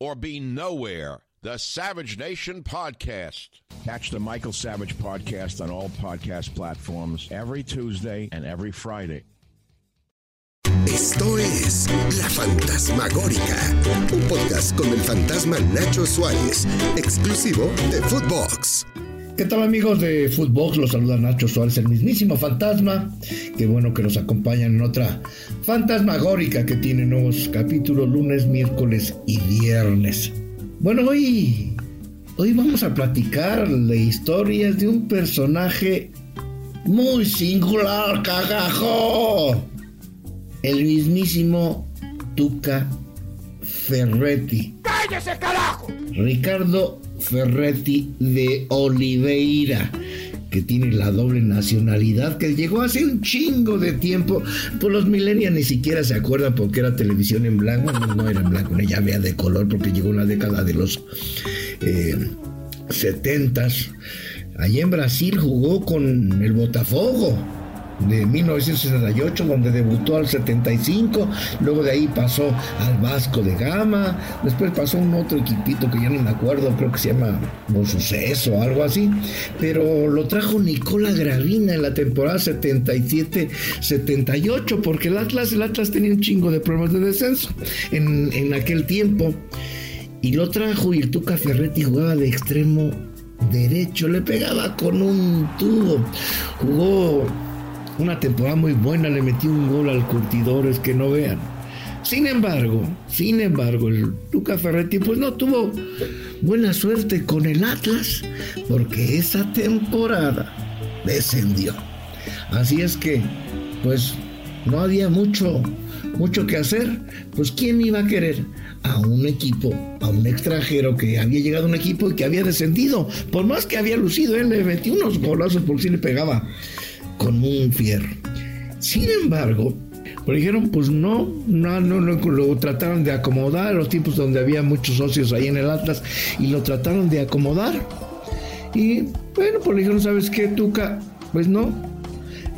or be nowhere. The Savage Nation Podcast. Catch the Michael Savage Podcast on all podcast platforms every Tuesday and every Friday. Esto es La Fantasmagórica, un podcast con el fantasma Nacho Suárez, exclusivo de Footbox. ¿Qué tal amigos de Footbox? Los saluda Nacho Suárez, el mismísimo fantasma. Qué bueno que nos acompañan en otra fantasmagórica que tiene nuevos capítulos lunes, miércoles y viernes. Bueno, hoy, hoy vamos a platicar de historias de un personaje muy singular, cagajo. El mismísimo Tuca Ferretti. ¡Cállese, carajo! Ricardo Ferretti de Oliveira, que tiene la doble nacionalidad, que llegó hace un chingo de tiempo. Pues los millennials ni siquiera se acuerdan porque era televisión en blanco, no, era en blanco, ya había de color porque llegó en la década de los eh, 70 Allí en Brasil jugó con el Botafogo de 1968, donde debutó al 75, luego de ahí pasó al Vasco de Gama, después pasó a un otro equipito que ya no me acuerdo, creo que se llama Bon Suceso o algo así, pero lo trajo Nicola Gravina en la temporada 77-78, porque el Atlas, el Atlas tenía un chingo de problemas de descenso en, en aquel tiempo, y lo trajo y el Ferretti jugaba de extremo derecho, le pegaba con un tubo, jugó una temporada muy buena, le metió un gol al curtidores que no vean. Sin embargo, sin embargo, el Luca Ferretti pues no tuvo buena suerte con el Atlas porque esa temporada descendió. Así es que, pues no había mucho, mucho que hacer. Pues quién iba a querer a un equipo, a un extranjero que había llegado a un equipo y que había descendido. Por más que había lucido, él le metió unos golazos por si le pegaba con un fierro. Sin embargo, pues dijeron, pues no, no, no, no, lo trataron de acomodar los tiempos donde había muchos socios ahí en el Atlas y lo trataron de acomodar. Y bueno, pues le dijeron, ¿sabes qué, Tuca? Pues no,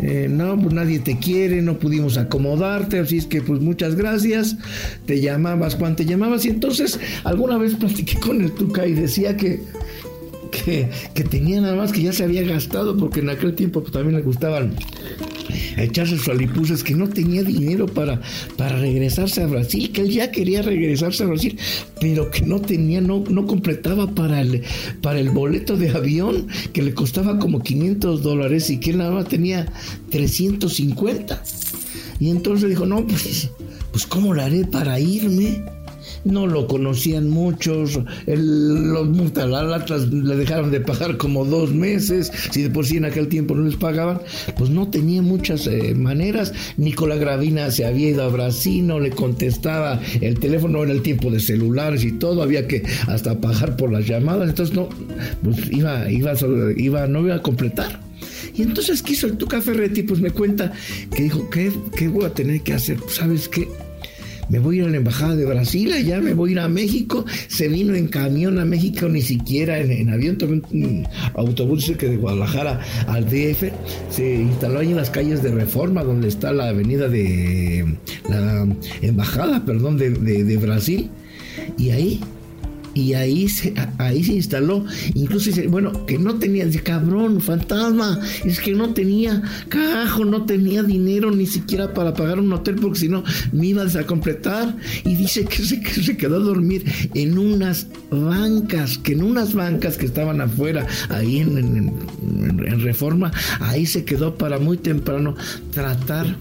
eh, no, pues nadie te quiere, no pudimos acomodarte, así es que pues muchas gracias, te llamabas cuando te llamabas y entonces alguna vez platiqué con el Tuca y decía que que, que, tenía nada más que ya se había gastado porque en aquel tiempo pues, también le gustaban echarse sus alipuses que no tenía dinero para, para regresarse a Brasil, que él ya quería regresarse a Brasil, pero que no tenía, no, no completaba para el, para el boleto de avión, que le costaba como 500 dólares y que él nada más tenía 350. Y entonces dijo, no, pues, pues ¿cómo lo haré para irme? No lo conocían muchos, el, los Atlas le dejaron de pagar como dos meses, si de por sí en aquel tiempo no les pagaban, pues no tenía muchas eh, maneras. Nicolás Gravina se había ido a Brasil, no le contestaba el teléfono en el tiempo de celulares y todo, había que hasta pagar por las llamadas, entonces no, pues iba, iba, iba, no iba a completar. Y entonces quiso el Tuca Ferretti, pues me cuenta que dijo, ¿qué, qué voy a tener que hacer? Pues, ¿Sabes qué? Me voy a ir a la embajada de Brasil, allá me voy a ir a México. Se vino en camión a México, ni siquiera en, avión, tomé un autobús que de Guadalajara al DF. Se instaló ahí en las calles de Reforma, donde está la avenida de la embajada, perdón, de, de Brasil. Y ahí y ahí se, ahí se instaló. Incluso dice, bueno, que no tenía, dice, cabrón, fantasma, es que no tenía cajo, no tenía dinero ni siquiera para pagar un hotel porque si no me ibas a completar. Y dice que se, que se quedó a dormir en unas bancas, que en unas bancas que estaban afuera, ahí en Reforma, ahí se quedó para muy temprano tratar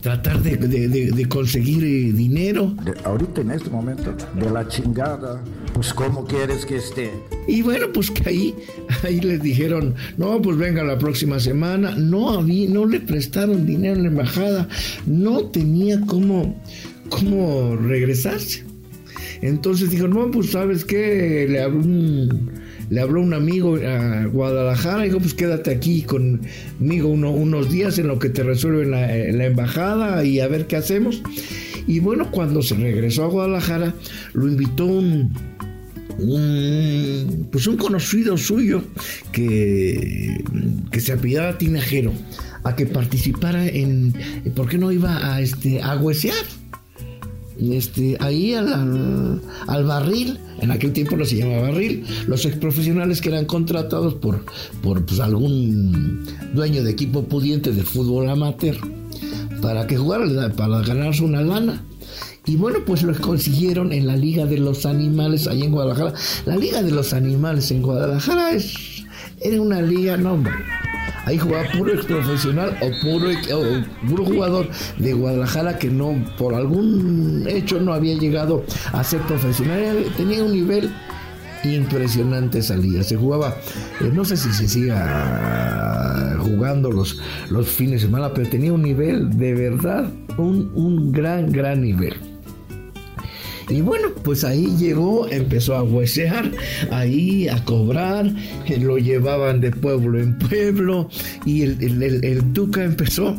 tratar de, conseguir eh, dinero. ahorita en este momento, de la chingada, pues ¿cómo quieres que esté? Y bueno, pues que ahí, ahí les dijeron, no, pues venga la próxima semana, no había, no le prestaron dinero en la embajada, no tenía cómo, cómo regresarse. Entonces dijo, no, pues sabes qué, le habló un le habló un amigo a Guadalajara y dijo, pues quédate aquí conmigo unos días en lo que te resuelve la, la embajada y a ver qué hacemos. Y bueno, cuando se regresó a Guadalajara, lo invitó un, pues un conocido suyo que, que se apellidaba Tinajero a que participara en, ¿por qué no iba a, este, a? Este, ahí al, barril, en aquel tiempo no se llamaba barril, los ex profesionales que eran contratados por, por pues, algún dueño de equipo pudiente de fútbol amateur para que jugara, para ganarse una lana. Y bueno, pues lo consiguieron en la Liga de los Animales allá en Guadalajara. La Liga de los Animales en Guadalajara es, era una liga, no hombre Ahí jugaba puro ex profesional o puro, puro jugador de Guadalajara que no, por algún hecho, no había llegado a ser profesional. Tenía un nivel impresionante salida. Se jugaba, eh, no sé si se siga jugando los, los fines de semana, pero tenía un nivel de verdad, un, un gran, gran nivel. Y bueno, pues ahí llegó, empezó a huesear, ahí a cobrar, eh, lo llevaban de pueblo en pueblo y el, el, empezó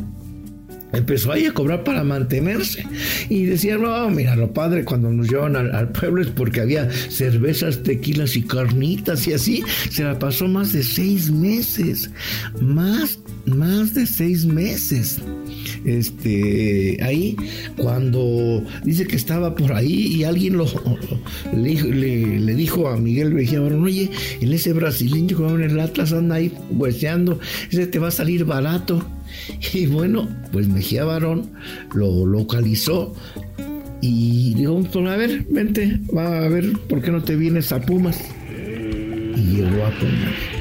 empezó ahí a cobrar para mantenerse. Y decía, no, mira, lo padre cuando nos llevan al, pueblo es porque había cervezas, tequilas y carnitas y así. Se la pasó más de seis meses. Más, más de seis meses este, ahí, cuando dice que estaba por ahí y alguien lo, le, dijo a Miguel Mejía oye, en ese brasileño que en el Atlas anda ahí hueseando, ese te va a salir barato. Y bueno, pues Mejía Barón lo localizó y dijo, a ver, vente, va a ver por qué no te vienes a Pumas. Y llegó a Pumas.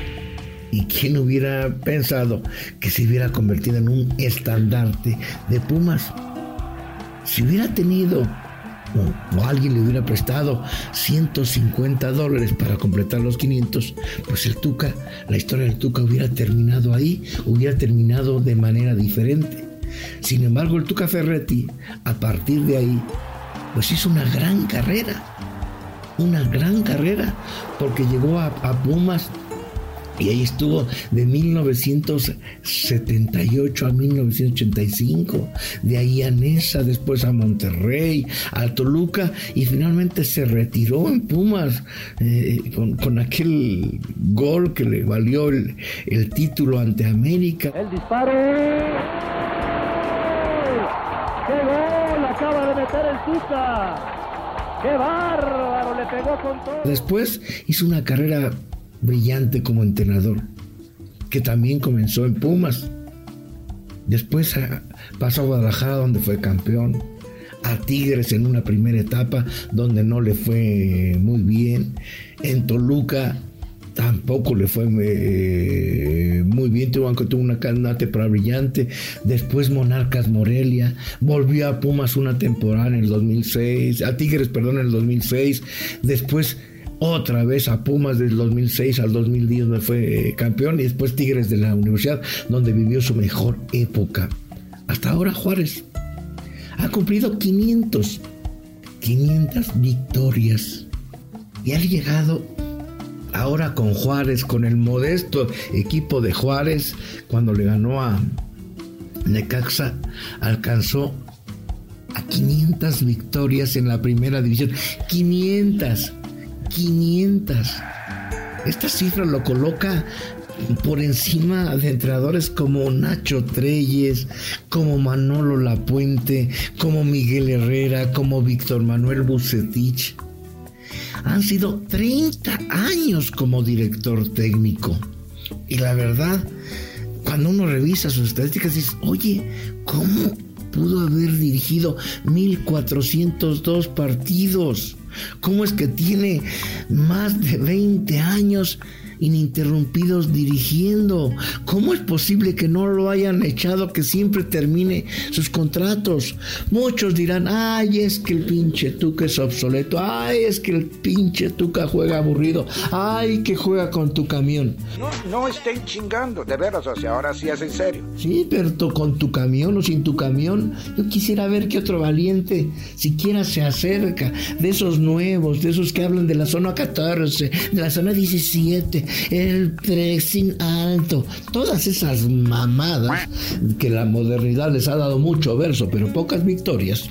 ¿Y quién hubiera pensado que se hubiera convertido en un estandarte de Pumas? Si hubiera tenido o, alguien le hubiera prestado 150 dólares para completar los 500, pues el Tuca, la historia del Tuca hubiera terminado ahí, hubiera terminado de manera diferente. Sin embargo, el Tuca Ferretti, a partir de ahí, pues hizo una gran carrera, una gran carrera, porque llegó a, a Pumas y ahí estuvo de 1978 a 1985. De ahí a Nesa, después a Monterrey, a Toluca y finalmente se retiró en Pumas eh, con, aquel gol que le valió el, título ante América. El disparo. ¡Qué gol! Acaba de meter el Tuca. ¡Qué bárbaro! Le pegó con todo. Después hizo una carrera brillante como entrenador, que también comenzó en Pumas. Después ah, pasó a Guadalajara donde fue campeón, a Tigres en una primera etapa donde no le fue muy bien, en Toluca tampoco le fue eh, muy bien, tuvo, tuvo una, una temporada brillante, después Monarcas Morelia, volvió a Pumas una temporada en el 2006, a Tigres, perdón, en el 2006, después otra vez a Pumas del 2006 al 2010 donde fue eh, campeón y después Tigres de la universidad donde vivió su mejor época. Hasta ahora Juárez ha cumplido 500, 500 victorias y ha llegado ahora con Juárez, con el modesto equipo de Juárez, cuando le ganó a Necaxa, alcanzó a 500 victorias en la primera división. 500. 500. Esta cifra lo coloca por encima de entrenadores como Nacho Treyes, como Manolo Lapuente, como Miguel Herrera, como Víctor Manuel Bucetich. Han sido 30 años como director técnico. Y la verdad, cuando uno revisa sus estadísticas, dice, oye, ¿cómo pudo haber dirigido 1402 partidos? ¿Cómo es que tiene más de 20 años ininterrumpidos dirigiendo. ¿Cómo es posible que no lo hayan echado, que siempre termine sus contratos? Muchos dirán, ay, es que el pinche Tuca es obsoleto, ay, es que el pinche Tuca juega aburrido, ay, que juega con tu camión. No, no estén chingando, de veras, o sea, ahora sí es en serio. Sí, pero con tu camión o sin tu camión, yo quisiera ver que otro valiente siquiera se acerca de esos nuevos, de esos que hablan de la zona 14, de la zona 17, el pressing alto, todas esas mamadas que la modernidad les ha dado mucho verso, pero pocas victorias.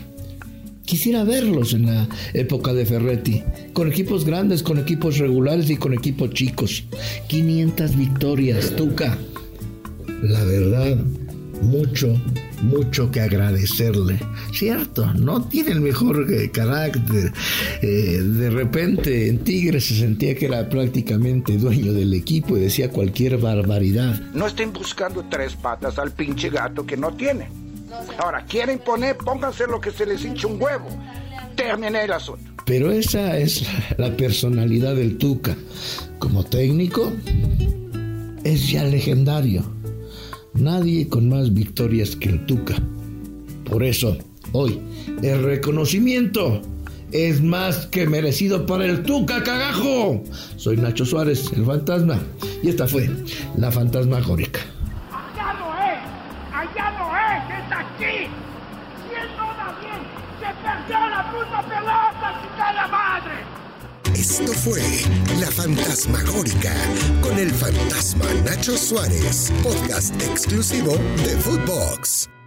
Quisiera verlos en la época de Ferretti, con equipos grandes, con equipos regulares y con equipos chicos. 500 victorias, Tuca. La verdad, mucho, mucho que agradecerle. Cierto, no tiene el mejor eh, carácter. Eh, de repente en Tigre se sentía que era prácticamente dueño del equipo y decía cualquier barbaridad. No estén buscando tres patas al pinche gato que no tiene. Ahora, quieren poner, pónganse lo que se les hincha un huevo. Terminé el asunto. Pero esa es la personalidad del Tuca. Como técnico, es ya legendario Nadie con más victorias que el Tuca. Por eso, hoy, el reconocimiento es más que merecido para el Tuca Cagajo. Soy Nacho Suárez, el fantasma, y esta fue la fantasmagórica. Esto fue La Fantasmagórica con el fantasma Nacho Suárez, podcast exclusivo de Footbox.